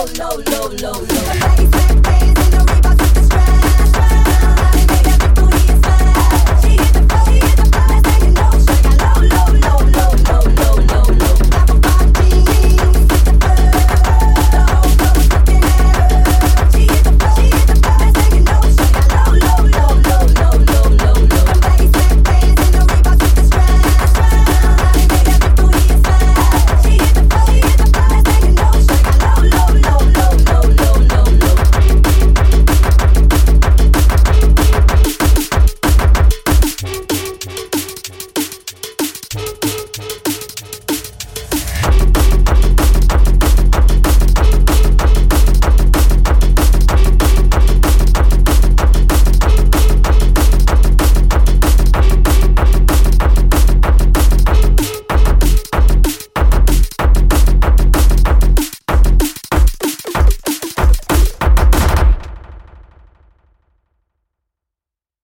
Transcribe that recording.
low, low, low, low, low.